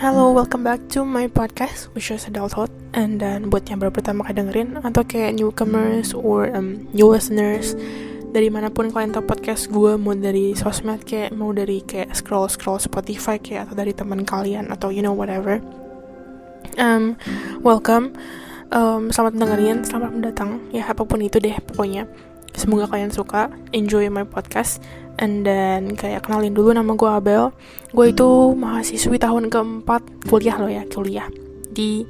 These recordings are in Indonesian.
Hello, welcome back to my podcast, which is Adulthood. And then buat yang baru pertama kali dengerin atau kayak newcomers or um, new listeners dari mana pun kalian tahu podcast gue mau dari sosmed kayak mau dari kayak scroll scroll Spotify kayak atau dari teman kalian atau you know whatever. Um, welcome, um, selamat dengerin, selamat mendatang ya apa pun itu deh pokoknya. Semoga kalian suka, enjoy my podcast and then kayak kenalin dulu nama gue Abel. Gue itu mahasiswi tahun keempat kuliah loh ya kuliah di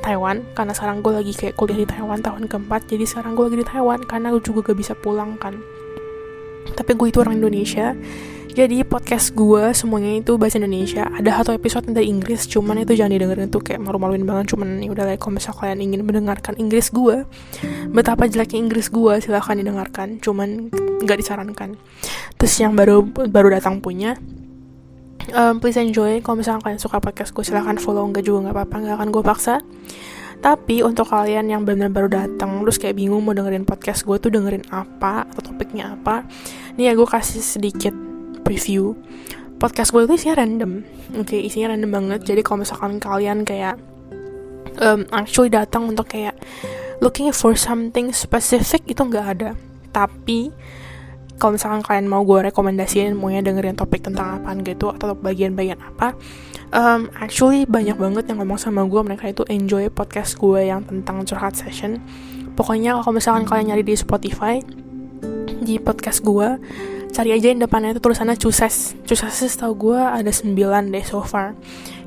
Taiwan. Karena sekarang gue lagi kayak kuliah di Taiwan tahun keempat jadi sekarang gue lagi di Taiwan karena gue juga gak bisa pulang kan. Tapi gue itu orang Indonesia jadi podcast gue semuanya itu bahasa Indonesia. Ada satu episode dari Inggris, cuman itu jangan didengerin tuh kayak malu-maluin banget. Cuman ya udah kalau misal kalian ingin mendengarkan Inggris gue, betapa jeleknya Inggris gue silahkan didengarkan. Cuman nggak disarankan. Terus yang baru baru datang punya, um, please enjoy. Kalau misalnya kalian suka podcast gue, silahkan follow. Nggak juga nggak apa-apa, nggak akan gue paksa. Tapi untuk kalian yang benar-benar baru datang, terus kayak bingung mau dengerin podcast gue tuh dengerin apa atau topiknya apa, nih ya gue kasih sedikit preview podcast gue itu isinya random. Oke okay, isinya random banget. Jadi kalau misalkan kalian kayak um, actually datang untuk kayak looking for something specific itu nggak ada. Tapi kalau misalkan kalian mau gue rekomendasiin maunya dengerin topik tentang apa gitu atau bagian-bagian apa um, actually banyak banget yang ngomong sama gue. Mereka itu enjoy podcast gue yang tentang curhat session. Pokoknya kalau misalkan kalian nyari di Spotify di podcast gue cari aja yang depannya itu tulisannya cuses. Cuses tau gue ada 9 deh so far.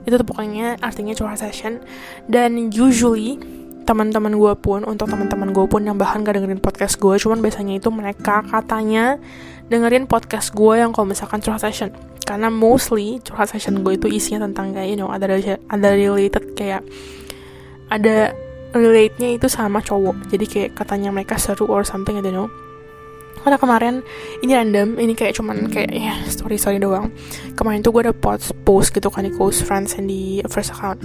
Itu tuh pokoknya artinya curhat session. Dan usually teman-teman gue pun untuk teman-teman gue pun yang bahkan gak dengerin podcast gue cuman biasanya itu mereka katanya dengerin podcast gue yang kalau misalkan curhat session. Karena mostly curhat session gue itu isinya tentang kayak you know ada ada related kayak ada relate-nya itu sama cowok. Jadi kayak katanya mereka seru or something I don't know karena kemarin ini random ini kayak cuman kayak ya story story doang. Kemarin tuh gue ada post post gitu kan di close friends and di first account.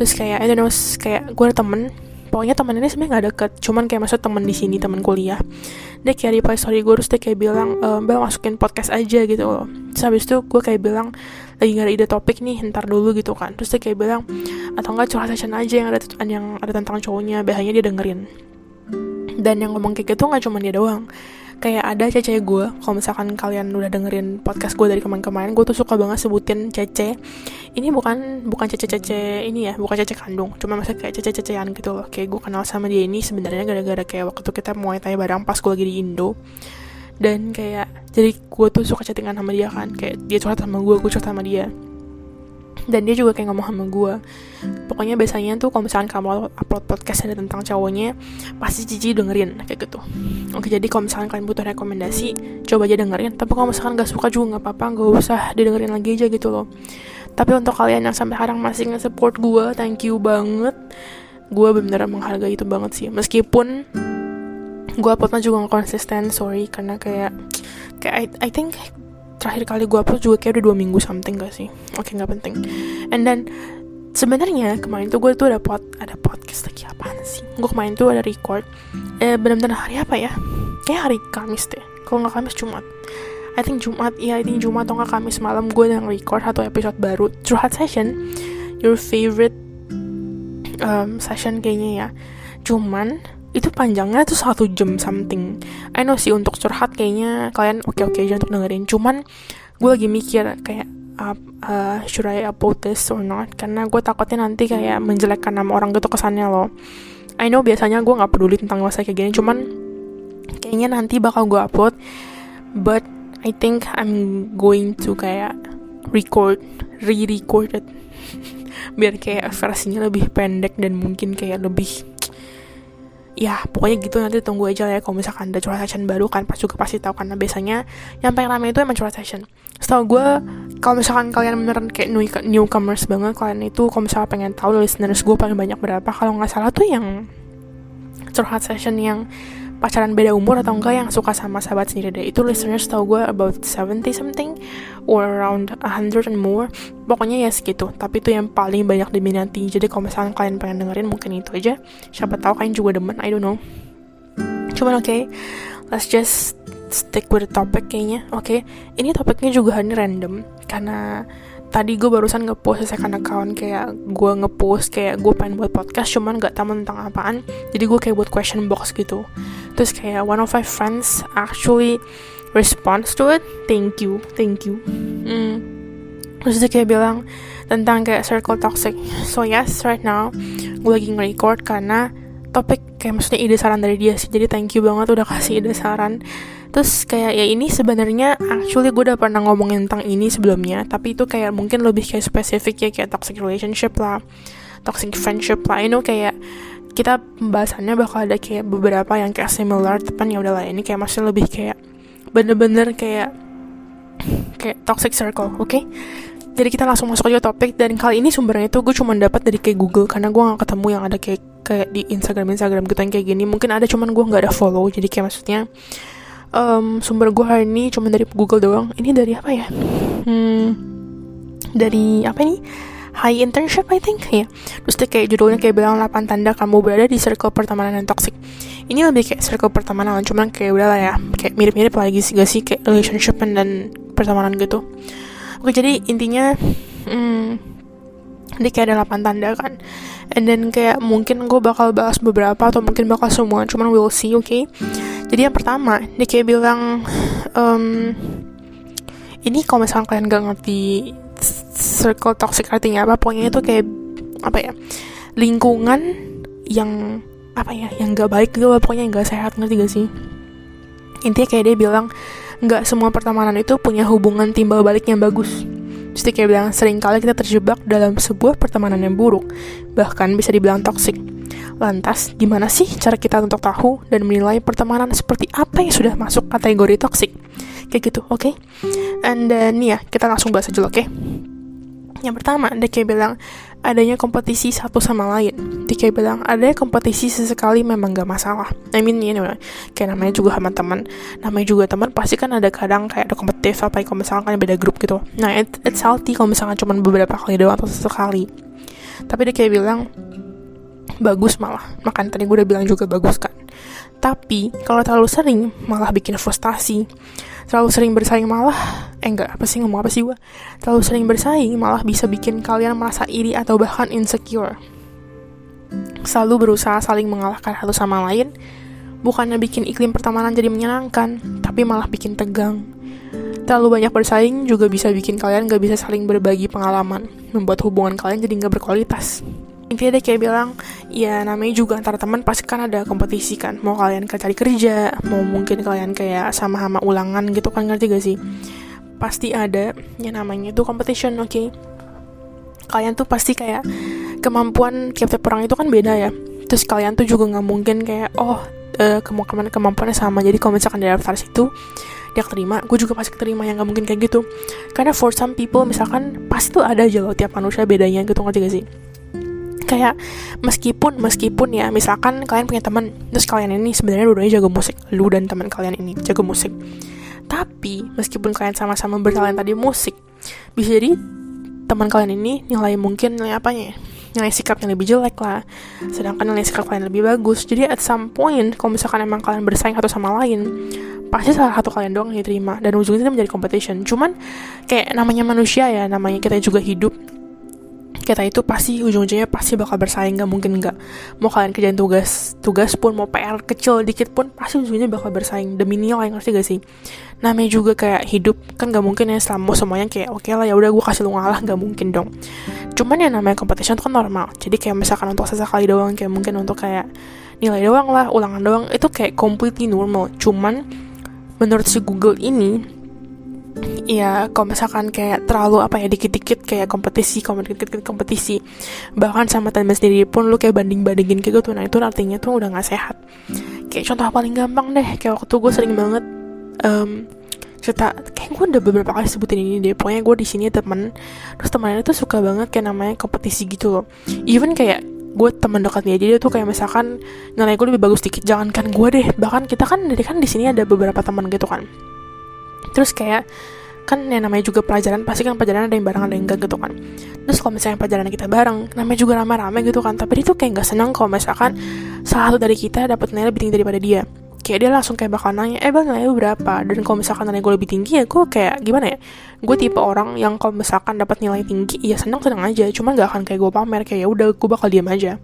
Terus kayak I don't know kayak gue ada temen pokoknya temen ini sebenarnya gak deket cuman kayak maksud temen di sini temen kuliah. Dia kayak reply story gue terus dia kayak bilang e, mbak masukin podcast aja gitu. Loh terus habis itu gue kayak bilang lagi gak ada ide topik nih ntar dulu gitu kan. Terus dia kayak bilang atau enggak curhat session aja yang ada yang ada tentang cowoknya biasanya dia dengerin. Dan yang ngomong kayak gitu nggak cuma dia doang kayak ada cece gue kalau misalkan kalian udah dengerin podcast gue dari kemarin-kemarin gue tuh suka banget sebutin cece. Ini bukan bukan cece-cece ini ya bukan cece kandung cuma masa kayak cece-cecean gitu loh. Kayak gue kenal sama dia ini sebenarnya gara-gara kayak waktu kita mau tanya barang pas gue lagi di Indo. Dan kayak jadi gue tuh suka chattingan sama dia kan kayak dia curhat sama gue gue curhat sama dia dan dia juga kayak ngomong sama gue pokoknya biasanya tuh kalau misalkan kamu upload podcast ada tentang cowoknya pasti Cici dengerin kayak gitu. Oke jadi kalau misalkan kalian butuh rekomendasi coba aja dengerin. Tapi kalau misalkan gak suka juga nggak apa-apa gak usah didengerin lagi aja gitu loh. Tapi untuk kalian yang sampai sekarang masih nge-support gue thank you banget. Gue bener-bener menghargai itu banget sih. Meskipun gue uploadnya juga konsisten sorry. Karena kayak kayak I, I think terakhir kali gue upload juga kayak udah dua minggu something gak sih? Oke okay, nggak penting. And then sebenarnya kemarin tuh gue tuh ada pot ada podcast lagi apaan sih? Gue kemarin tuh ada record eh benar-benar hari apa ya? Kayak hari Kamis deh kalau nggak Kamis Jumat. I think Jumat ya I think Jumat atau nggak Kamis malam gue yang record satu episode baru. Curhat session your favorite um, session kayaknya ya. Cuman itu panjangnya tuh satu jam something. I know sih untuk curhat kayaknya kalian oke-oke aja untuk dengerin. Cuman gue lagi mikir kayak uh, uh, should I upload this or not? Karena gue takutnya nanti kayak menjelekkan nama orang gitu kesannya loh. I know biasanya gue nggak peduli tentang masa kayak gini cuman kayaknya nanti bakal gue upload. But I think I'm going to kayak record re-record biar kayak versinya lebih pendek dan mungkin kayak lebih ya pokoknya gitu nanti tunggu aja ya kalau misalkan ada curhat session baru kan pas juga pasti tahu karena biasanya yang paling ramai itu emang curhat session. Setahu gue kalau misalkan kalian beneran kayak new newcomers banget kalian itu kalau misalkan pengen tahu listeners gue paling banyak berapa kalau nggak salah tuh yang curhat session yang pacaran beda umur atau enggak yang suka sama sahabat sendiri deh. Itu listeners tau gue about 70 something or around 100 and more. Pokoknya ya segitu. Tapi itu yang paling banyak diminati. Jadi kalau misalnya kalian pengen dengerin mungkin itu aja. Siapa tahu kalian juga demen. I don't know. Cuman oke okay, let's just stick with the topic kayaknya. Oke okay? ini topiknya juga hari random. Karena tadi gue barusan ngepost second account. Kayak gue ngepost kayak gue pengen buat podcast cuman gak tahu tentang apaan. Jadi gue kayak buat question box gitu. Terus kayak one of my friends actually response to it thank you thank you. Mm. terus dia kayak bilang tentang kayak circle toxic. So yes right now gue lagi nge-record karena topik kayak maksudnya ide saran dari dia sih. Jadi thank you banget udah kasih ide saran. Terus kayak ya ini sebenarnya actually gue udah pernah ngomongin tentang ini sebelumnya. Tapi itu kayak mungkin lebih kayak spesifik ya kayak toxic relationship lah toxic friendship lah. Ini kayak kita pembahasannya bakal ada kayak beberapa yang kayak similar tapi ya udahlah ini kayak masih lebih kayak bener-bener kayak kayak toxic circle oke? Okay? jadi kita langsung masuk aja topik dan kali ini sumbernya itu gue cuma dapat dari kayak Google karena gue gak ketemu yang ada kayak kayak di Instagram Instagram gitu yang kayak gini. Mungkin ada cuman gue nggak ada follow jadi kayak maksudnya um, sumber gue hari ini cuma dari Google doang. Ini dari apa ya? Hmm, dari apa ini? High internship I think ya. Terus dia kayak judulnya kayak bilang 8 tanda kamu berada di circle pertemanan yang toxic ini lebih kayak circle pertemanan cuman kayak udah lah ya kayak mirip-mirip lagi sih gak sih? Kayak relationship dan pertemanan gitu. Oke jadi intinya hmm, ini kayak ada 8 tanda kan. And then kayak mungkin gue bakal bahas beberapa atau mungkin bakal semua cuman we'll see oke? Okay? jadi yang pertama dia kayak bilang um, ini kalau misalnya kalian gak ngerti circle toxic artinya apa pokoknya itu kayak apa ya lingkungan yang apa ya yang gak baik gitu pokoknya yang gak sehat ngerti gak sih intinya kayak dia bilang nggak semua pertemanan itu punya hubungan timbal balik yang bagus Terus kayak bilang, sering kali kita terjebak dalam sebuah pertemanan yang buruk, bahkan bisa dibilang toksik. Lantas, gimana sih cara kita untuk tahu dan menilai pertemanan seperti apa yang sudah masuk kategori toksik? Kayak gitu, oke? Okay? And then, ya, kita langsung bahas aja, oke? Okay? Yang pertama, kayak bilang, adanya kompetisi satu sama lain. Kayak bilang, adanya kompetisi sesekali memang gak masalah. I mean, you know, kayak namanya juga sama teman. Namanya juga teman, pasti kan ada kadang kayak ada kompetitif apa kalau misalkan kan beda grup gitu. Nah, it, it's healthy kalau misalkan cuma beberapa kali doang atau sesekali. Tapi dia kayak bilang, bagus malah. Makan tadi gue udah bilang juga bagus kan. Tapi, kalau terlalu sering, malah bikin frustasi terlalu sering bersaing malah eh enggak apa sih ngomong apa sih gue terlalu sering bersaing malah bisa bikin kalian merasa iri atau bahkan insecure. Selalu berusaha saling mengalahkan satu sama lain bukannya bikin iklim pertemanan jadi menyenangkan tapi malah bikin tegang. Terlalu banyak bersaing juga bisa bikin kalian gak bisa saling berbagi pengalaman membuat hubungan kalian jadi gak berkualitas intinya dia kayak bilang ya namanya juga antara teman pasti kan ada kompetisi kan. Mau kalian cari kerja mau mungkin kalian kayak sama-sama ulangan gitu kan ngerti gak sih? Pasti ada yang namanya itu competition oke? Okay? kalian tuh pasti kayak kemampuan tiap-tiap orang itu kan beda ya. Terus kalian tuh juga nggak mungkin kayak oh uh, kemampuan kemampuannya sama. Jadi kalau misalkan di daftar situ dia terima gue juga pasti terima yang nggak mungkin kayak gitu. Karena for some people misalkan pasti tuh ada aja loh tiap manusia bedanya gitu ngerti gak sih kayak meskipun meskipun ya misalkan kalian punya teman terus kalian ini sebenarnya dua-duanya jago musik lu dan teman kalian ini jago musik. Tapi meskipun kalian sama-sama bertalenta di musik bisa jadi teman kalian ini nilai mungkin nilai apanya ya? Nilai sikap yang lebih jelek lah sedangkan nilai sikap kalian lebih bagus. Jadi at some point kalau misalkan emang kalian bersaing satu sama lain pasti salah satu kalian doang yang diterima dan ujungnya itu menjadi competition. Cuman kayak namanya manusia ya namanya kita juga hidup kita itu pasti ujung-ujungnya pasti bakal bersaing gak mungkin nggak. Mau kalian kerjain tugas tugas pun mau PR kecil dikit pun pasti ujungnya bakal bersaing. Demi nilai ngerti gak sih? Namanya juga kayak hidup kan gak mungkin ya selama semuanya kayak oke okay lah ya udah gue kasih lu ngalah gak mungkin dong. Cuman yang namanya competition itu kan normal. Jadi kayak misalkan untuk sesekali doang kayak mungkin untuk kayak nilai doang lah ulangan doang itu kayak completely normal. Cuman menurut si Google ini ya kalau misalkan kayak terlalu apa ya dikit-dikit kayak kompetisi kompetisi kompetisi. Bahkan sama temen sendiri pun lu kayak banding-bandingin gitu nah itu artinya tuh udah nggak sehat. Kayak contoh paling gampang deh kayak waktu gue sering banget um, cerita kayak gue udah beberapa kali sebutin ini deh. Pokoknya gue di sini temen terus temennya tuh suka banget kayak namanya kompetisi gitu loh. Even kayak gue teman dekatnya dia tuh kayak misalkan nilai gue lebih bagus dikit jangankan gue deh. Bahkan kita kan dari kan di sini ada beberapa teman gitu kan terus kayak kan yang namanya juga pelajaran pasti kan pelajaran ada yang bareng ada yang enggak gitu kan. Terus kalau misalnya pelajaran kita bareng namanya juga rame-rame gitu kan. Tapi dia tuh kayak nggak senang kalau misalkan salah satu dari kita dapat nilai lebih tinggi daripada dia kayak dia langsung kayak bakal nanya eh bang nilai berapa? Dan kalau misalkan nilai gue lebih tinggi ya gue kayak gimana ya? Gue tipe orang yang kalau misalkan dapat nilai tinggi ya senang senang aja. Cuman gak akan kayak gue pamer kayak ya udah gue bakal diam aja.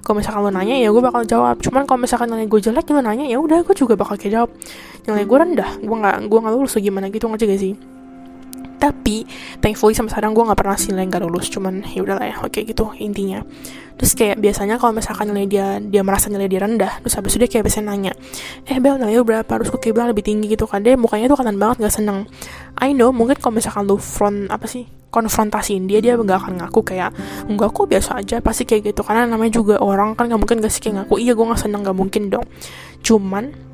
Kalau misalkan lo nanya ya gue bakal jawab. Cuman kalau misalkan nilai gue jelek lo nanya ya udah gue juga bakal kayak jawab. Nilai gue rendah gue nggak gue nggak lulus gimana gitu ngerti gak sih tapi thankfully sampai sekarang gue nggak pernah nilai nggak lulus. Cuman ya udahlah ya oke gitu intinya. Terus kayak biasanya kalau misalkan nilai dia dia merasa nilai dia rendah terus habis itu dia kayak biasanya nanya eh bel nilai lu berapa? Terus gue bilang lebih tinggi gitu kan. Dia mukanya tuh kanan banget nggak seneng. I know mungkin kalau misalkan lu front apa sih konfrontasiin dia dia nggak akan ngaku kayak enggak kok biasa aja pasti kayak gitu. Karena namanya juga orang kan nggak mungkin gak sih kayak ngaku. Iya gue nggak seneng nggak mungkin dong. Cuman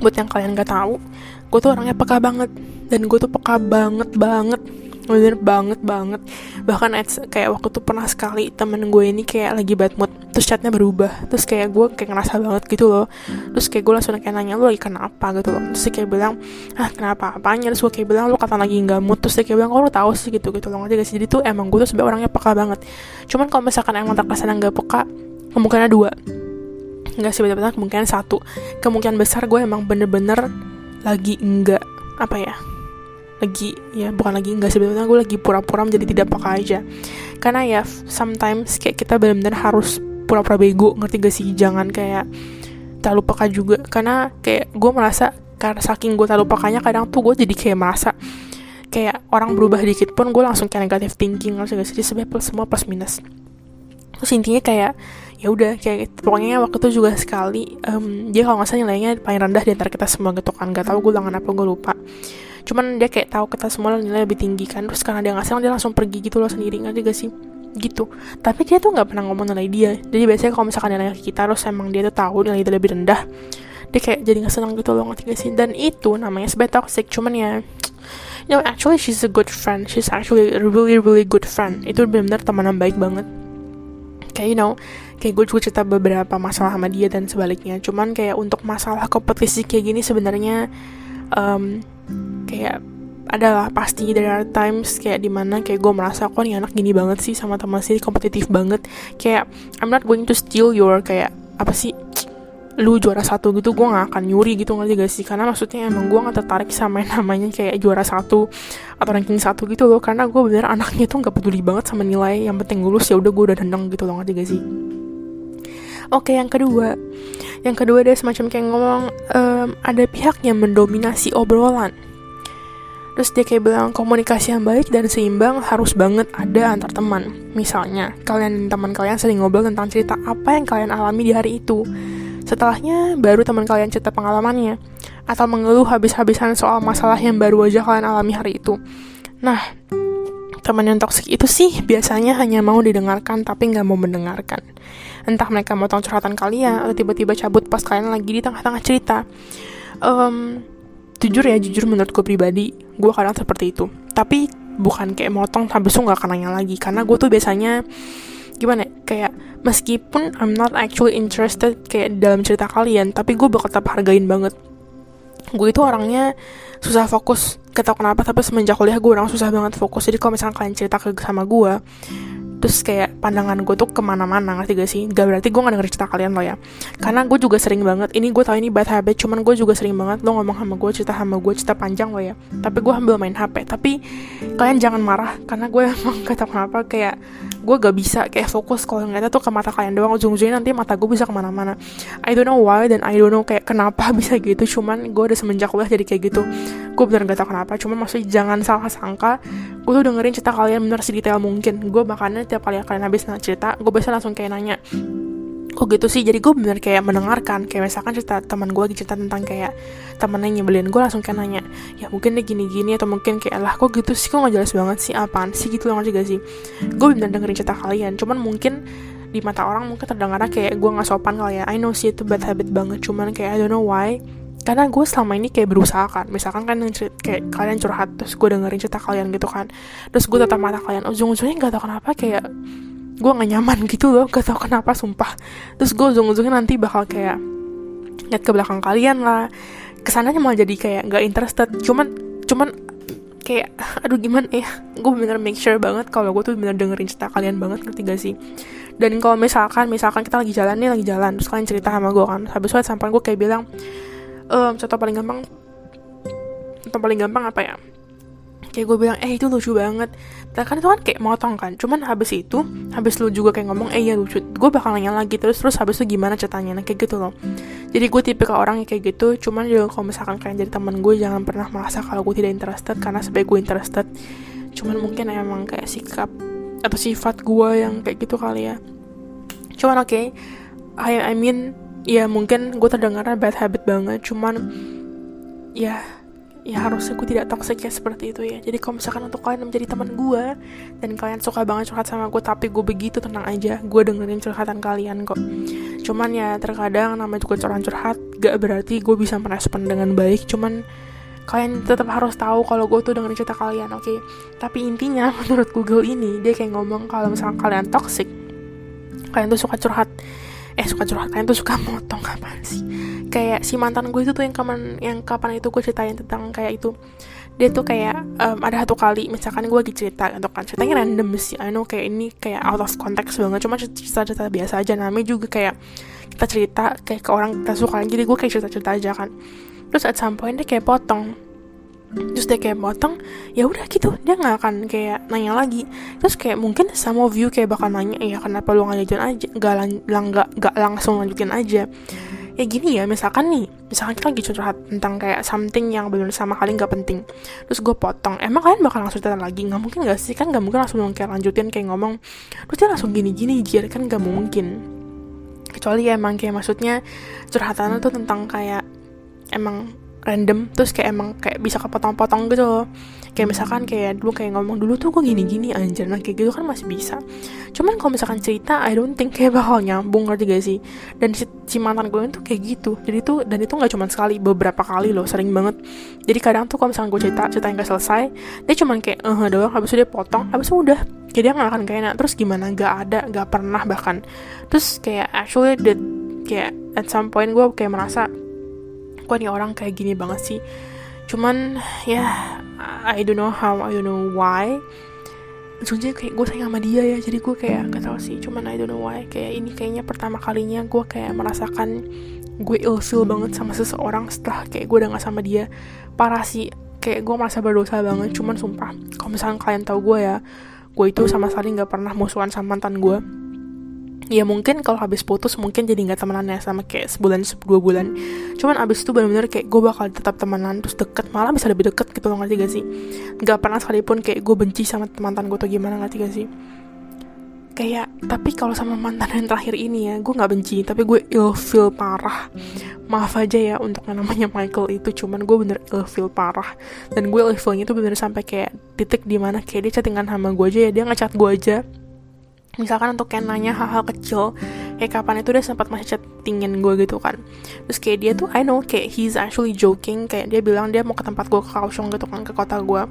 buat yang kalian gak tahu gue tuh orangnya peka banget. Dan gue tuh peka banget banget. Bener banget banget. Bahkan kayak waktu tuh pernah sekali temen gue ini kayak lagi bad mood terus chatnya berubah. Terus kayak gue kayak ngerasa banget gitu loh. Terus kayak gue langsung kayak nanya lu lagi kenapa? gitu loh. Terus kayak bilang ah kenapa apanya? Terus gue kayak bilang lu kata lagi nggak mood? Terus kayak bilang kok lu tahu sih gitu gitu loh. Ngerti gak sih? Jadi tuh emang gue tuh sebenarnya orangnya peka banget. Cuman kalau misalkan emang terkesan nggak peka kemungkinan dua. Nggak sih benar-benar kemungkinan satu. Kemungkinan besar gue emang bener-bener lagi enggak apa ya lagi ya bukan lagi enggak sebenarnya gue lagi pura-pura menjadi tidak peka aja. Karena ya sometimes kayak kita benar-benar harus pura-pura bego ngerti gak sih? Jangan kayak terlalu peka juga. Karena kayak gue merasa karena saking gue terlalu pekanya kadang tuh gue jadi kayak merasa kayak orang berubah dikit pun gue langsung kayak negatif thinking ngerti gak sih? Sebenarnya semua plus minus. Terus intinya kayak ya udah kayak gitu. pokoknya waktu itu juga sekali um, dia kalau nggak salah nilainya paling rendah di antara kita semua gitu kan. Gak tau gue ulangan apa gue lupa. Cuman dia kayak tahu kita semua nilai lebih tinggi kan. Terus karena dia nggak senang dia langsung pergi gitu loh sendiri nggak gak sih? Gitu. Tapi dia tuh nggak pernah ngomong nilai dia. Jadi biasanya kalau misalkan nilai kita terus emang dia tuh tahu nilai itu lebih rendah dia kayak jadi nggak senang gitu loh ngerti gak sih? Dan itu namanya sebenarnya toxic cuman ya you know actually she's a good friend. She's actually a really really good friend. Itu benar-benar teman yang baik banget kayak you know kayak gue juga cerita beberapa masalah sama dia dan sebaliknya. Cuman kayak untuk masalah kompetisi kayak gini sebenarnya um, kayak adalah pasti there are times kayak di mana kayak gue merasa kok nih anak gini banget sih sama teman sih kompetitif banget. Kayak I'm not going to steal your kayak apa sih lu juara satu gitu gue gak akan nyuri gitu ngerti gak sih? Karena maksudnya emang gue gak tertarik sama yang namanya kayak juara satu atau ranking satu gitu loh. Karena gue bener anaknya tuh gak peduli banget sama nilai. Yang penting lulus ya udah gue udah dendeng gitu loh ngerti gak sih? Oke yang kedua. Yang kedua dia semacam kayak ngomong um, ada pihak yang mendominasi obrolan. Terus dia kayak bilang komunikasi yang baik dan seimbang harus banget ada antar teman. Misalnya, kalian teman kalian sering ngobrol tentang cerita apa yang kalian alami di hari itu. Setelahnya, baru teman kalian cerita pengalamannya. Atau mengeluh habis-habisan soal masalah yang baru aja kalian alami hari itu. Nah, teman yang toksik itu sih biasanya hanya mau didengarkan tapi nggak mau mendengarkan. Entah mereka tahu curhatan kalian atau tiba-tiba cabut pas kalian lagi di tengah-tengah cerita. Um, jujur ya jujur menurut gue pribadi gue kadang seperti itu tapi bukan kayak motong habis itu nggak akan nanya lagi karena gue tuh biasanya gimana ya, kayak meskipun I'm not actually interested kayak dalam cerita kalian tapi gue bakal tetap hargain banget. Gue itu orangnya susah fokus gak kenapa tapi semenjak kuliah gue orang susah banget fokus. Jadi kalau misalnya kalian cerita ke sama gue terus kayak pandangan gue tuh ke mana-mana ngerti gak sih? Gak berarti gue gak denger cerita kalian lo ya. Karena gue juga sering banget ini gue tau ini bad habit cuman gue juga sering banget lo ngomong sama gue cerita sama gue cerita panjang lo ya. Tapi gue ambil main hp tapi kalian jangan marah karena gue emang gak kenapa kayak gue gak bisa kayak fokus kalau ngeliatnya tuh ke mata kalian doang. Ujung-ujungnya nanti mata gue bisa ke mana-mana. I don't know why dan I don't know kayak kenapa bisa gitu. Cuman gue udah semenjak kuliah jadi kayak gitu. Gue bener gak tau kenapa. Cuman maksudnya jangan salah sangka gue tuh dengerin cerita kalian bener sedetail mungkin. Gue makanya tiap kali kalian habis cerita gue biasa langsung kayak nanya kok gitu sih? Jadi gue bener kayak mendengarkan kayak misalkan cerita teman gue cerita tentang kayak temennya nyebelin gue langsung kayak nanya ya mungkin dia gini-gini atau mungkin kayak lah kok gitu sih? Kok gak jelas banget sih? Apaan sih? Gitu loh gak sih? Gue bener dengerin cerita kalian cuman mungkin di mata orang mungkin terdengarnya kayak gue gak sopan kali ya. I know sih itu bad habit banget cuman kayak I don't know why. Karena gue selama ini kayak berusaha kan misalkan kan kayak kalian curhat terus gue dengerin cerita kalian gitu kan terus gue tetap mata kalian ujung-ujungnya nggak tahu kenapa kayak gue gak nyaman gitu loh gak tau kenapa sumpah. Terus gue ujung-ujungnya nanti bakal kayak lihat ke belakang kalian lah. Ke sananya malah jadi kayak gak interested. Cuman cuman kayak aduh gimana ya? Gue bener make sure banget kalau gue tuh bener dengerin cerita kalian banget ngerti gak sih? Dan kalau misalkan misalkan kita lagi jalan nih lagi jalan terus kalian cerita sama gue kan. Habis itu sampai gue kayak bilang ehm contoh paling gampang contoh paling gampang apa ya kayak gue bilang eh itu lucu banget. Dan kan itu kan kayak motong kan. Cuman habis itu habis lu juga kayak ngomong eh ya lucu. Gue bakal nanya lagi terus terus habis itu gimana ceritanya? Nah, kayak gitu loh. Jadi gue tipe ke orang yang kayak gitu cuman juga kalau misalkan kalian jadi teman gue jangan pernah merasa kalau gue tidak interested karena sebagai gue interested. Cuman mungkin emang kayak sikap atau sifat gue yang kayak gitu kali ya. Cuman oke okay, I, I mean ya mungkin gue terdengarnya bad habit banget cuman ya ya harusnya gue tidak toxic ya seperti itu ya. Jadi kalau misalkan untuk kalian menjadi teman gue dan kalian suka banget curhat sama gue tapi gue begitu tenang aja gue dengerin curhatan kalian kok. Cuman ya terkadang namanya juga curhat-curhat gak berarti gue bisa merespon dengan baik. Cuman kalian tetap harus tahu kalau gue tuh dengerin cerita kalian oke? Okay? tapi intinya menurut Google ini dia kayak ngomong kalau misalkan kalian toxic kalian tuh suka curhat eh suka curhat. Kalian tuh suka motong kapan sih? Kayak si mantan gue itu tuh yang kapan yang kapan itu gue ceritain tentang kayak itu. Dia tuh kayak um, ada satu kali misalkan gue lagi cerita untuk kan. Ceritanya random sih I know. Kayak ini kayak out of context banget. Cuma cerita-cerita biasa aja. Namanya juga kayak kita cerita kayak ke orang kita suka. Jadi gue kayak cerita-cerita aja kan. Terus at some point dia kayak potong terus dia kayak potong ya udah gitu dia nggak akan kayak nanya lagi. Terus kayak mungkin sama view kayak bakal nanya ya kenapa lu nggak aja nggak lang nggak nggak langsung lanjutin aja? Ya gini ya misalkan nih misalkan kita lagi curhat tentang kayak something yang benar sama kali nggak penting. Terus gue potong emang kalian bakal langsung cerita lagi? Nggak mungkin gak sih? Kan nggak mungkin langsung kayak lanjutin kayak ngomong. Terus dia langsung gini gini jir kan nggak mungkin. Kecuali ya emang kayak maksudnya curhatannya tuh tentang kayak emang random terus kayak emang kayak bisa kepotong-potong gitu loh. Kayak misalkan kayak dulu kayak ngomong dulu tuh gue gini-gini anjir. Nah kayak gitu kan masih bisa. Cuman kalau misalkan cerita I don't think kayak bakal nyambung ngerti gak sih? Dan si, si mantan gue itu kayak gitu. Jadi tuh dan itu nggak cuma sekali beberapa kali loh sering banget. Jadi kadang tuh kalau misalkan gue cerita cerita yang gak selesai dia cuma kayak eh uh, doang. Habis itu dia potong habis itu udah. Kayak dia nggak akan kayak enak. Terus gimana? Nggak ada nggak pernah bahkan. Terus kayak actually the kayak at some point gue kayak merasa kok nih orang kayak gini banget sih. Cuman ya I don't know how I don't know why. Sebenernya kayak gue sayang sama dia ya Jadi gue kayak gak tau sih. Cuman I don't know why. Kayak ini kayaknya pertama kalinya Gue kayak merasakan Gue ilfeel banget sama seseorang Setelah kayak gue udah gak sama dia. Parah sih. Kayak gue merasa berdosa banget Cuman sumpah. Kalau misalnya kalian tahu gue ya Gue itu sama sekali gak pernah musuhan sama mantan gue ya mungkin kalau habis putus mungkin jadi nggak temenan ya sama kayak sebulan dua bulan. Cuman abis itu benar-benar kayak gue bakal tetap temenan terus deket. Malah bisa lebih deket gitu loh ngerti gak sih? Nggak pernah sekalipun kayak gue benci sama mantan gue atau gimana ngerti gak sih? Kayak tapi kalau sama mantan yang terakhir ini ya gue nggak benci. Tapi gue feel parah. Maaf aja ya untuk yang namanya Michael itu cuman gue bener feel parah. Dan gue feelnya tuh bener sampai kayak titik di mana kayak dia chattingan sama gue aja ya. Dia ngechat gue aja misalkan untuk kayak nanya hal-hal kecil kayak kapan itu dia sempat masih chattingin gue gitu kan. Terus kayak dia tuh I know kayak he's actually joking kayak dia bilang dia mau ke tempat gue ke Kaohsiung gitu kan ke kota gue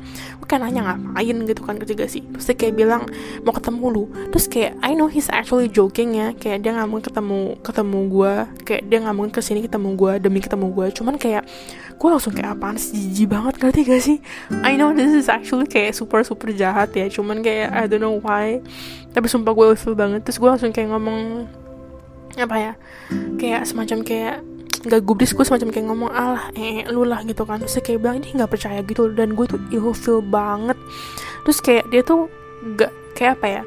gue kayak nanya ngapain? gitu kan sih? Terus dia kayak bilang mau ketemu lu. Terus kayak I know he's actually joking ya kayak dia nggak mau ketemu ketemu gue kayak dia nggak mungkin ke sini ketemu gue demi ketemu gue cuman kayak gue langsung kayak apaan sih jijik banget ngerti gak sih? I know this is actually kayak super super jahat ya cuman kayak I don't know why. Tapi sumpah gue ilfil banget. Terus gue langsung kayak ngomong apa ya kayak semacam kayak gak gubris gue semacam kayak ngomong alah eh lu lah gitu kan. Terus kayak bilang ini nggak percaya gitu. Dan gue tuh ilfil banget. Terus kayak dia tuh gak kayak apa ya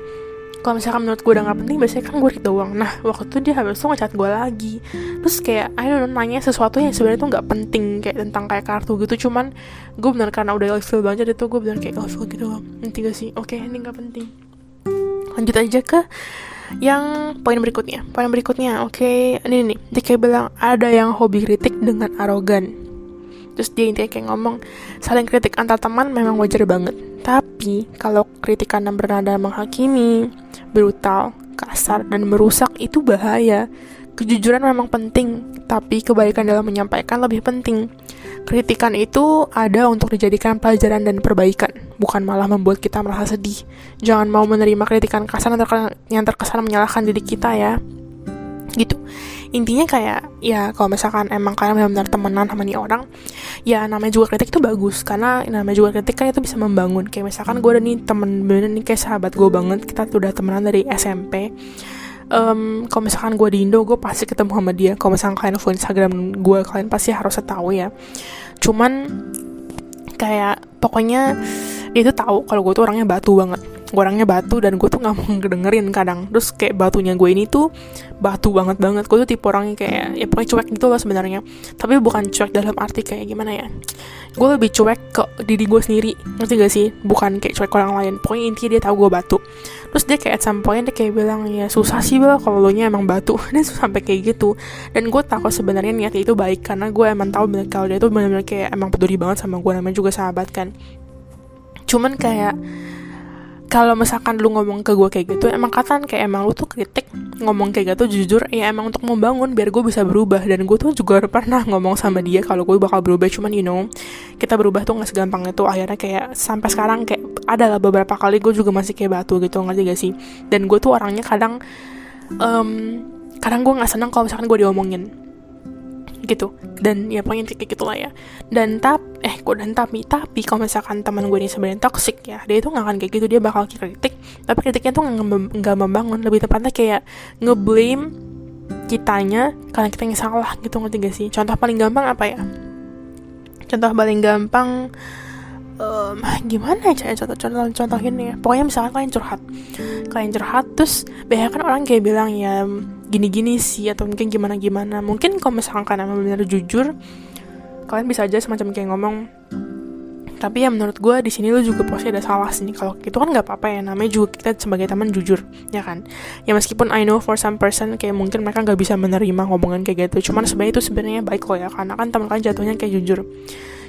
kalau misalkan menurut gue udah gak penting biasanya kan gue read doang nah waktu itu dia habis itu ngechat gue lagi. Terus kayak I don't know nanya sesuatu yang sebenarnya tuh gak penting kayak tentang kayak kartu gitu. Cuman gue bener karena udah feel banget itu gue bener kayak feel gitu loh nanti gak sih? Oke okay, ini gak penting. Lanjut aja ke yang poin berikutnya. Poin berikutnya oke okay, ini nih. Dia kayak bilang ada yang hobi kritik dengan arogan terus dia intinya kayak ngomong saling kritik antar teman memang wajar banget tapi kalau kritikan yang bernada menghakimi brutal, kasar, dan merusak itu bahaya. Kejujuran memang penting, tapi kebaikan dalam menyampaikan lebih penting. Kritikan itu ada untuk dijadikan pelajaran dan perbaikan, bukan malah membuat kita merasa sedih. Jangan mau menerima kritikan kasar yang terkesan menyalahkan diri kita ya. Gitu. Intinya kayak ya kalau misalkan emang kalian benar-benar temenan sama nih orang ya namanya juga kritik itu bagus. Karena namanya juga kritik kan itu bisa membangun. Kayak misalkan gue ada nih temen bener nih kayak sahabat gue banget kita tuh udah temenan dari SMP um, kalau misalkan gue di Indo gue pasti ketemu sama dia. Kalau misalkan kalian follow Instagram gue kalian pasti harus tahu ya. Cuman kayak pokoknya dia tuh tahu kalau gue tuh orangnya batu banget orangnya batu dan gue tuh nggak mau ngedengerin kadang. Terus kayak batunya gue ini tuh batu banget banget. Gue tuh tipe orangnya kayak ya pokoknya cuek gitu loh sebenarnya. Tapi bukan cuek dalam arti kayak gimana ya. Gue lebih cuek ke diri gue sendiri. Ngerti gak sih? Bukan kayak cuek orang lain. Pokoknya intinya dia tahu gue batu. Terus dia kayak at some dia kayak bilang ya susah sih bel kalau lo nya emang batu. Dia sampai kayak gitu. Dan gue takut sebenarnya niatnya itu baik karena gue emang tahu bener kalau dia tuh benar-benar kayak emang peduli banget sama gue namanya juga sahabat kan. Cuman kayak kalau misalkan lu ngomong ke gue kayak gitu emang katan kayak emang lu tuh kritik ngomong kayak gitu jujur ya emang untuk membangun biar gue bisa berubah. Dan gue tuh juga pernah ngomong sama dia kalau gue bakal berubah. Cuman you know kita berubah tuh nggak segampang itu. Akhirnya kayak sampai sekarang kayak ada beberapa kali gue juga masih kayak batu gitu ngerti gak sih? Dan gue tuh orangnya kadang um, kadang gue nggak senang kalau misalkan gue diomongin gitu. Dan ya pokoknya kayak gitulah ya. Dan tap eh kok dan tapi tapi kalau misalkan teman gue ini sebenarnya toxic ya dia itu nggak akan kayak gitu. Dia bakal kritik tapi kritiknya tuh nggak membangun. Lebih tepatnya kayak ngeblame kitanya karena kita yang salah gitu ngerti gak sih? Contoh paling gampang apa ya? Contoh paling gampang um, gimana ya contoh contoh contohin ya? Pokoknya misalkan kalian curhat. Kalian curhat terus banyak kan orang kayak bilang ya gini-gini sih atau mungkin gimana-gimana. Mungkin kalau misalkan kalian benar jujur kalian bisa aja semacam kayak ngomong tapi ya menurut gue di sini lo juga pasti ada salah sih. Kalau gitu kan nggak apa-apa ya namanya juga kita sebagai teman jujur ya kan? Ya meskipun I know for some person kayak mungkin mereka nggak bisa menerima ngomongan kayak gitu cuman sebenarnya itu sebenarnya baik kok ya karena kan teman kalian jatuhnya kayak jujur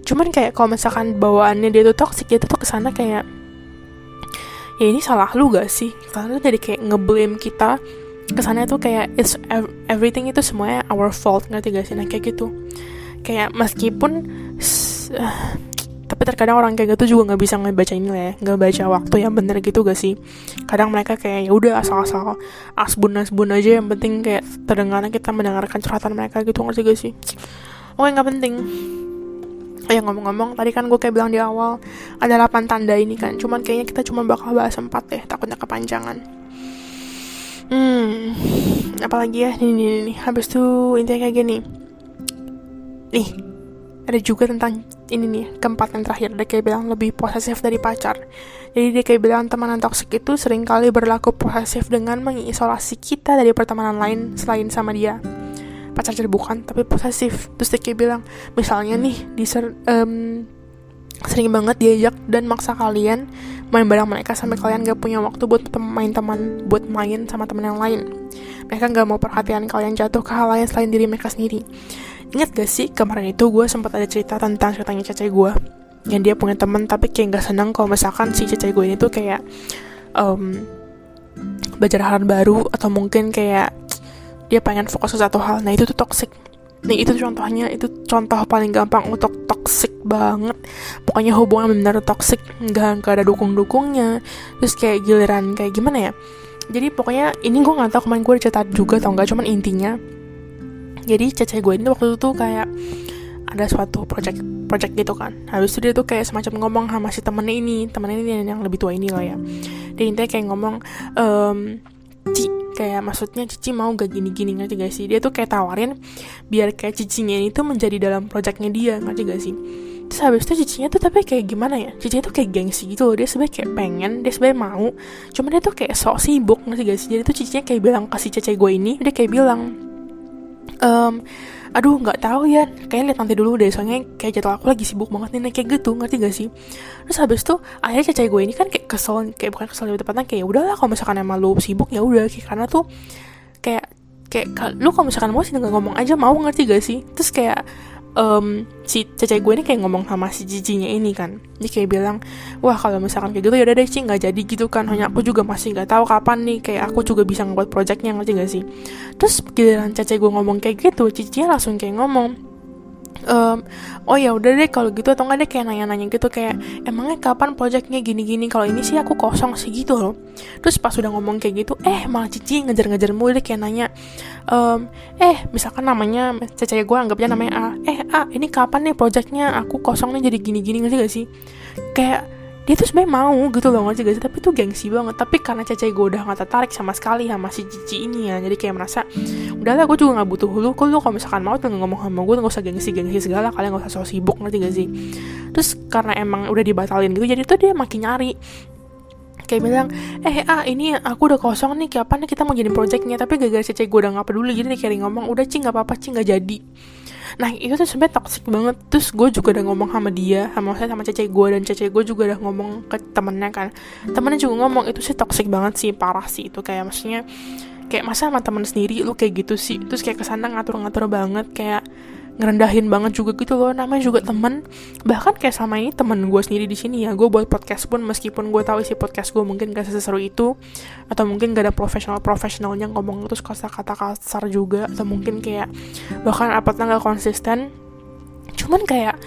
cuman kayak kalau misalkan bawaannya dia tuh toxic dia tuh ke sana kayak ya ini salah lu gak sih? Karena tuh jadi kayak ngeblame kita. Kesannya tuh kayak it's everything itu semuanya our fault. Ngerti gak sih? Nah kayak gitu. Kayak meskipun tapi terkadang orang kayak gitu juga nggak bisa ngebaca ini lah ya nggak baca waktu yang bener gitu gak sih? Kadang mereka kayak ya udah asal-asal asbun asbun aja yang penting kayak terdengarnya kita mendengarkan curhatan mereka gitu ngerti gak sih? Oke nggak penting Oh ngomong-ngomong tadi kan gue kayak bilang di awal ada 8 tanda ini kan cuman kayaknya kita cuma bakal bahas 4 deh takutnya kepanjangan Hmm, apalagi ya ini nih, nih. Habis itu intinya kayak gini. Nih, ada juga tentang ini nih keempat yang terakhir dia kayak bilang lebih posesif dari pacar. Jadi dia kayak bilang temanan toksik itu sering kali berlaku posesif dengan mengisolasi kita dari pertemanan lain selain sama dia. Pacar jadi bukan, tapi posesif. Terus dia kayak bilang, misalnya nih di um, sering banget diajak dan maksa kalian main bareng mereka sampai kalian gak punya waktu buat main teman buat main sama teman yang lain. Mereka gak mau perhatian kalian jatuh ke hal lain selain diri mereka sendiri. Ingat gak sih kemarin itu gue sempat ada cerita tentang ceritanya cece gue yang dia punya teman tapi kayak gak senang kalau misalkan si cece gue ini tuh kayak um, belajar hal baru atau mungkin kayak dia pengen fokus ke satu hal nah itu tuh toxic Nih itu contohnya itu contoh paling gampang untuk toxic banget. Pokoknya hubungan benar toxic, nggak nggak ada dukung-dukungnya. Terus kayak giliran kayak gimana ya? Jadi pokoknya ini gue nggak tahu kemarin gue cerita juga atau enggak, cuman intinya. Jadi cece gue ini waktu itu kayak ada suatu project project gitu kan. Habis itu dia tuh kayak semacam ngomong sama si temennya ini, temennya ini yang lebih tua ini lah ya. Dia intinya kayak ngomong, ehm, kayak maksudnya Cici mau gak gini-gini ngerti gak sih? Dia tuh kayak tawarin biar kayak cicinya ini tuh menjadi dalam projectnya dia ngerti gak sih? Terus habis itu cicinya tuh tapi kayak gimana ya? Cicinya tuh kayak gengsi gitu loh dia sebenarnya kayak pengen dia sebenarnya mau cuma dia tuh kayak sok sibuk ngerti gak sih? Jadi tuh cicinya kayak bilang kasih cece gue ini dia kayak bilang um, aduh nggak tahu ya kayaknya lihat nanti dulu deh soalnya kayak jadwal aku lagi sibuk banget nih kayak gitu ngerti gak sih? Terus habis itu akhirnya cecai gue ini kan kayak kesel kayak bukan kesel lebih tepatnya kayak ya udahlah kalau misalkan emang lu sibuk ya udah. Kayak karena tuh kayak kayak lu kalau misalkan mau sih ngomong aja mau ngerti gak sih? Terus kayak um, si cece gue ini kayak ngomong sama si jijinya ini kan. Dia kayak bilang wah kalau misalkan kayak gitu ya udah deh sih nggak jadi gitu kan. Hanya aku juga masih nggak tahu kapan nih kayak aku juga bisa ngebuat projectnya ngerti gak sih? Terus giliran cece gue ngomong kayak gitu cicinya langsung kayak ngomong um, oh ya udah deh kalau gitu atau nggak deh kayak nanya-nanya gitu kayak emangnya kapan projectnya gini-gini? Kalau ini sih aku kosong sih gitu loh. Terus pas udah ngomong kayak gitu eh malah cici ngejar-ngejar mulu deh kayak nanya um, eh misalkan namanya cece gue anggapnya namanya A eh A ini kapan nih projectnya aku kosong nih jadi gini-gini ngerti gak sih? Kayak dia tuh sebenarnya mau gitu loh gak sih tapi tuh gengsi banget. Tapi karena Cece gue udah gak tertarik sama sekali sama si Cici ini ya jadi kayak merasa udahlah gue juga gak butuh lu. Kok lu kalau misalkan mau tuh ngomong sama gue gak usah gengsi-gengsi segala kalian gak usah so sibuk ngerti gak sih? Terus karena emang udah dibatalin gitu jadi tuh dia makin nyari. Kayak bilang eh ah ini aku udah kosong nih kapan nih kita mau jadi projectnya? Tapi gara-gara cece gue udah gak peduli jadi dia kayak ngomong udah cing gak apa-apa cing gak jadi nah itu tuh sebenarnya toxic banget. Terus gue juga udah ngomong sama dia sama saya sama cece gue dan cece gue juga udah ngomong ke temennya kan. Temennya juga ngomong itu sih toxic banget sih parah sih itu. Kayak maksudnya kayak masa sama temen sendiri lu kayak gitu sih? Terus kayak ke sana ngatur-ngatur banget kayak ngerendahin banget juga gitu loh. Namanya juga temen. Bahkan kayak sama ini temen gue sendiri di sini ya. Gue buat podcast pun meskipun gue tahu isi podcast gue mungkin gak seseru itu atau mungkin gak ada profesional profesionalnya ngomong terus kata-kata kasar juga atau mungkin kayak bahkan apatnya gak konsisten. Cuman kayak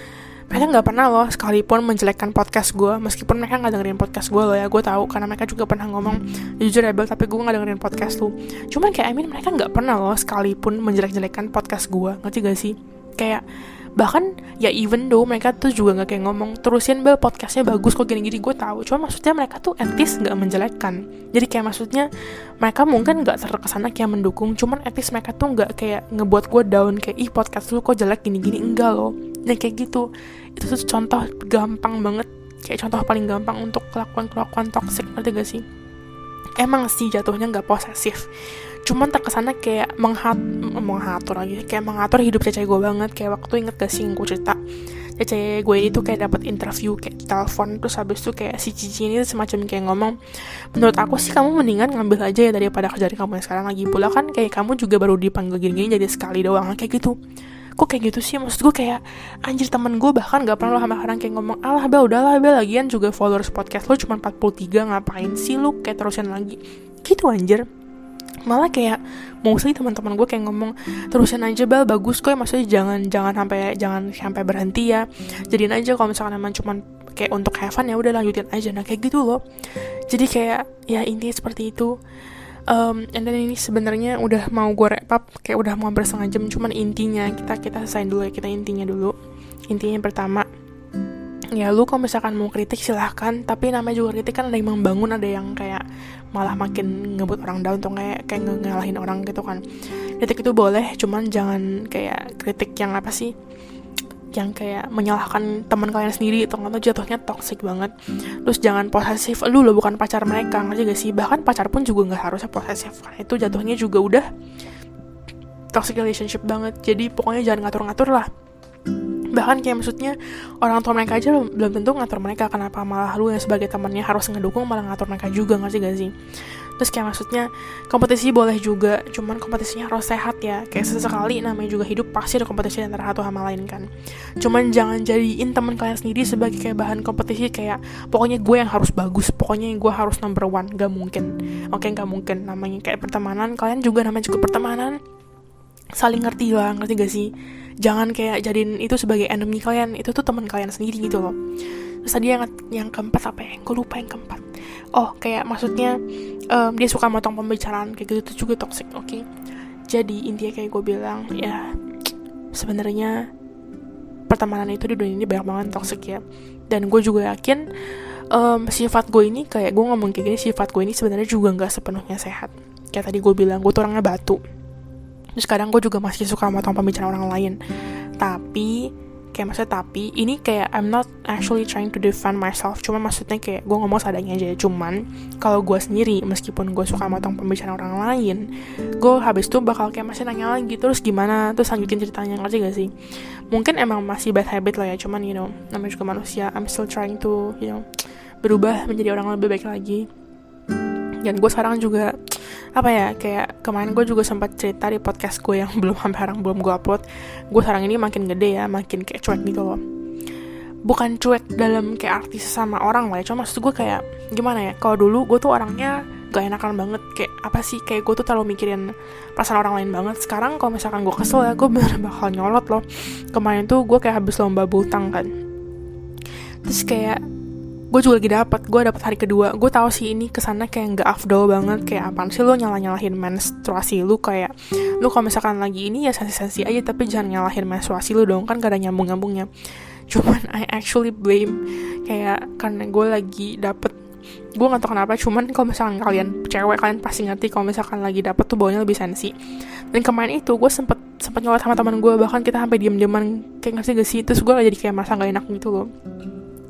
mereka nggak pernah loh sekalipun menjelekkan podcast gue meskipun mereka nggak dengerin podcast gue loh ya gue tahu karena mereka juga pernah ngomong jujur rebel tapi gue nggak dengerin podcast tuh. Cuman kayak I mean mereka nggak pernah loh sekalipun menjelek-jelekan podcast gue ngerti gak sih kayak bahkan ya even though mereka tuh juga nggak kayak ngomong terusin bel podcastnya bagus kok gini-gini. Gue tahu cuma maksudnya mereka tuh etis nggak menjelekkan. Jadi kayak maksudnya mereka mungkin nggak terkesana kayak mendukung cuman etis mereka tuh nggak kayak ngebuat gue down kayak ih podcast lu kok jelek gini-gini. Enggak loh. Dan kayak gitu. Itu tuh contoh gampang banget kayak contoh paling gampang untuk kelakuan kelakuan toxic ngerti gak sih? Emang sih jatuhnya nggak posesif cuman terkesannya kayak menghat mengatur lagi kayak mengatur hidup cece gue banget. Kayak waktu inget gak sih gue cerita? Cece gue ini tuh kayak dapat interview kayak telepon terus habis itu kayak si cici ini semacam kayak ngomong menurut aku sih kamu mendingan ngambil aja ya daripada kerja kamu yang sekarang lagi. Pula kan kayak kamu juga baru dipanggil gini-gini jadi sekali doang kayak gitu. Kok kayak gitu sih? Maksud gue kayak anjir temen gue bahkan gak pernah lo sama orang kayak ngomong alah bel udahlah bel lagian juga followers podcast lo cuma 43 ngapain sih lo kayak terusin lagi? Gitu anjir malah kayak mau sih teman-teman gue kayak ngomong terusin aja bal bagus kok. Ya maksudnya jangan jangan sampai jangan sampai berhenti ya. Jadiin aja kalau misalkan emang cuman kayak untuk have fun ya udah lanjutin aja. Nah kayak gitu loh. Jadi kayak ya intinya seperti itu. Um, and then ini sebenarnya udah mau gue wrap up kayak udah mau hampir jam. Cuman intinya kita kita selesai dulu ya kita intinya dulu. Intinya yang pertama ya lu kalau misalkan mau kritik silahkan. Tapi namanya juga kritik kan ada yang membangun ada yang kayak malah makin ngebut orang down tuh kayak kayak ngalahin orang gitu kan. Kritik itu boleh cuman jangan kayak kritik yang apa sih yang kayak menyalahkan teman kalian sendiri atau nggak jatuhnya toxic banget. Terus jangan posesif lu lo bukan pacar mereka ngerti gak sih? Bahkan pacar pun juga nggak harusnya posesif karena itu jatuhnya juga udah toxic relationship banget. Jadi pokoknya jangan ngatur-ngatur lah bahkan kayak maksudnya orang tua mereka aja belum tentu ngatur mereka kenapa malah lu yang sebagai temannya harus ngedukung malah ngatur mereka juga nggak sih gak sih? Terus kayak maksudnya kompetisi boleh juga cuman kompetisinya harus sehat ya. Kayak sesekali namanya juga hidup pasti ada kompetisi antara satu sama lain kan. Cuman jangan jadiin teman kalian sendiri sebagai kayak bahan kompetisi kayak pokoknya gue yang harus bagus pokoknya gue harus number one. Gak mungkin. Oke okay, gak mungkin. Namanya kayak pertemanan kalian juga namanya juga pertemanan saling ngerti lah ngerti gak sih? Jangan kayak jadiin itu sebagai enemy kalian itu tuh teman kalian sendiri gitu loh. Terus tadi yang yang keempat apa ya? Gue lupa yang keempat. Oh kayak maksudnya um, dia suka motong pembicaraan kayak gitu itu juga toxic oke. Okay? jadi intinya kayak gue bilang ya sebenarnya pertemanan itu di dunia ini banyak banget toxic ya. Dan gue juga yakin um, sifat gue ini kayak gue ngomong kayak gini sifat gue ini sebenarnya juga nggak sepenuhnya sehat. Kayak tadi gue bilang gue tuh orangnya batu terus kadang gue juga masih suka motong pembicaraan orang lain. Tapi kayak maksudnya tapi ini kayak I'm not actually trying to defend myself. Cuma maksudnya kayak gue ngomong seadanya aja. Cuman kalau gue sendiri meskipun gue suka motong pembicaraan orang lain gue habis itu bakal kayak masih nanya lagi terus gimana? Terus lanjutin ceritanya ngerti gak sih? Mungkin emang masih bad habit lah ya cuman you know namanya juga manusia. I'm still trying to you know berubah menjadi orang lebih baik lagi dan gue sekarang juga apa ya kayak kemarin gue juga sempat cerita di podcast gue yang belum sampai sekarang belum gue upload. Gue sekarang ini makin gede ya makin kayak cuek gitu loh. Bukan cuek dalam kayak artis sama orang lah ya cuma maksud gue kayak gimana ya kalau dulu gue tuh orangnya gak enakan banget. Kayak apa sih kayak gue tuh terlalu mikirin perasaan orang lain banget. Sekarang kalau misalkan gue kesel ya gue bener bakal nyolot loh. Kemarin tuh gue kayak habis lomba butang kan. Terus kayak gue juga lagi dapat gue dapat hari kedua. Gue tahu sih ini ke sana kayak nggak afdol banget. Kayak apa sih lo nyalah nyalahin menstruasi lu? Kayak lu kalau misalkan lagi ini ya sensi sensi aja tapi jangan nyalahin menstruasi lu dong. Kan gak ada nyambung nyambungnya cuman I actually blame kayak karena gue lagi dapet gue gak tau kenapa cuman kalau misalkan kalian cewek kalian pasti ngerti kalau misalkan lagi dapet tuh baunya lebih sensi. Dan kemarin itu gue sempet sempet nyolot sama teman gue bahkan kita sampai diem dieman kayak ngerti gak sih? Terus gue jadi kayak merasa gak enak gitu loh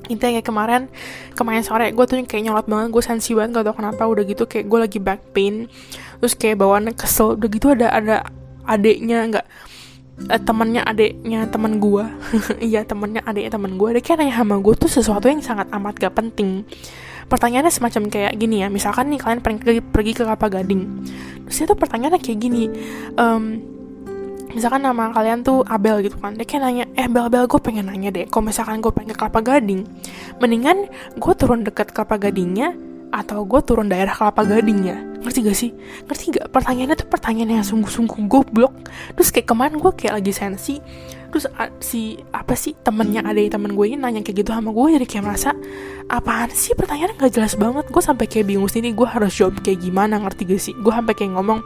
intinya kayak kemarin kemarin sore gue tuh kayak nyolot banget gue sensi banget gak tau kenapa udah gitu kayak gue lagi back pain terus kayak bawaannya kesel udah gitu ada ada adiknya nggak uh, temennya adiknya teman gue iya temennya adiknya teman gue dia kayak nanya sama gue tuh sesuatu yang sangat amat gak penting. Pertanyaannya semacam kayak gini ya misalkan nih kalian pergi, pergi ke Kelapa Gading terus itu pertanyaannya kayak gini um, misalkan nama kalian tuh Abel gitu kan dia kayak nanya eh Abel Abel gue pengen nanya deh kalau misalkan gue pengen ke Kelapa Gading mendingan gue turun dekat Kelapa Gadingnya atau gue turun daerah Kelapa Gadingnya. Ngerti gak sih? Ngerti gak? Pertanyaannya tuh pertanyaan yang sungguh-sungguh goblok. Terus kayak kemarin gue kayak lagi sensi terus si apa sih temennya ada temen gue ini nanya kayak gitu sama gue jadi kayak merasa apaan sih pertanyaannya gak jelas banget. Gue sampai kayak bingung sini gue harus jawab kayak gimana ngerti gak sih? Gue sampai kayak ngomong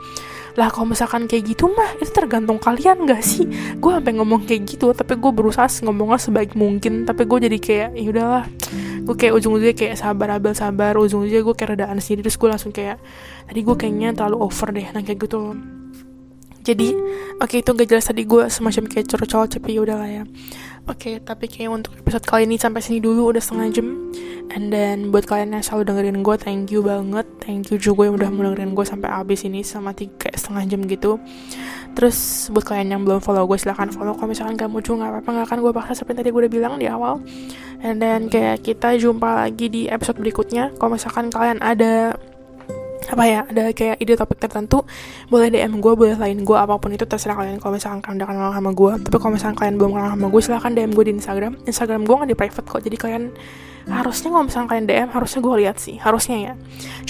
lah kalau misalkan kayak gitu mah itu tergantung kalian gak sih? Gue sampai ngomong kayak gitu tapi gue berusaha ngomongnya sebaik mungkin tapi gue jadi kayak ya udahlah. Gue kayak ujung-ujungnya kayak sabar abel sabar ujung-ujungnya gue kayak redaan sendiri terus gue langsung kayak tadi gue kayaknya terlalu over deh nah kayak gitu jadi oke okay, itu gak jelas tadi gue semacam kayak curcol tapi ya udahlah ya Oke, okay, tapi kayak untuk episode kali ini sampai sini dulu udah setengah jam. And then buat kalian yang selalu dengerin gue, thank you banget. Thank you juga yang udah dengerin gue sampai habis ini sama tiga setengah jam gitu. Terus buat kalian yang belum follow gue silahkan follow. Kalau misalkan gak mau juga gak apa-apa gak akan gue paksa seperti tadi gue udah bilang di awal. And then kayak kita jumpa lagi di episode berikutnya. Kalau misalkan kalian ada apa ya ada kayak ide topik tertentu boleh DM gue boleh lain gue apa pun itu terserah kalian. Kalau misalkan kalian udah kenal sama gue tapi kalau misalkan kalian belum kenal sama gue silahkan DM gue di Instagram. Instagram gue nggak di private kok jadi kalian harusnya kalau misalkan kalian DM harusnya gue lihat sih harusnya ya.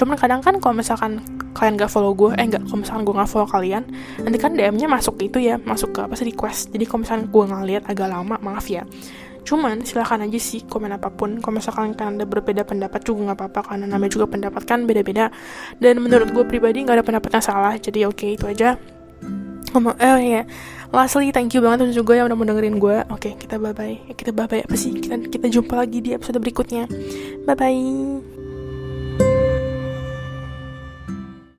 Cuman kadang kan kalau misalkan kalian gak follow gue eh enggak kalau misalkan gue gak follow kalian nanti kan DM-nya masuk itu ya masuk ke apa sih request. Jadi kalau misalkan gue nggak lihat agak lama maaf ya Cuman silahkan aja sih komen apa pun. Kalau misalkan kan ada berbeda pendapat juga nggak apa-apa karena namanya juga pendapat kan beda-beda. Dan menurut gue pribadi nggak ada pendapat yang salah. Jadi oke okay, itu aja. Ngomong, eh oh, ya. Lastly, thank you banget untuk juga yang udah mau dengerin gue. Oke, okay, kita bye bye. Kita bye bye apa sih? Kita kita jumpa lagi di episode berikutnya. Bye bye.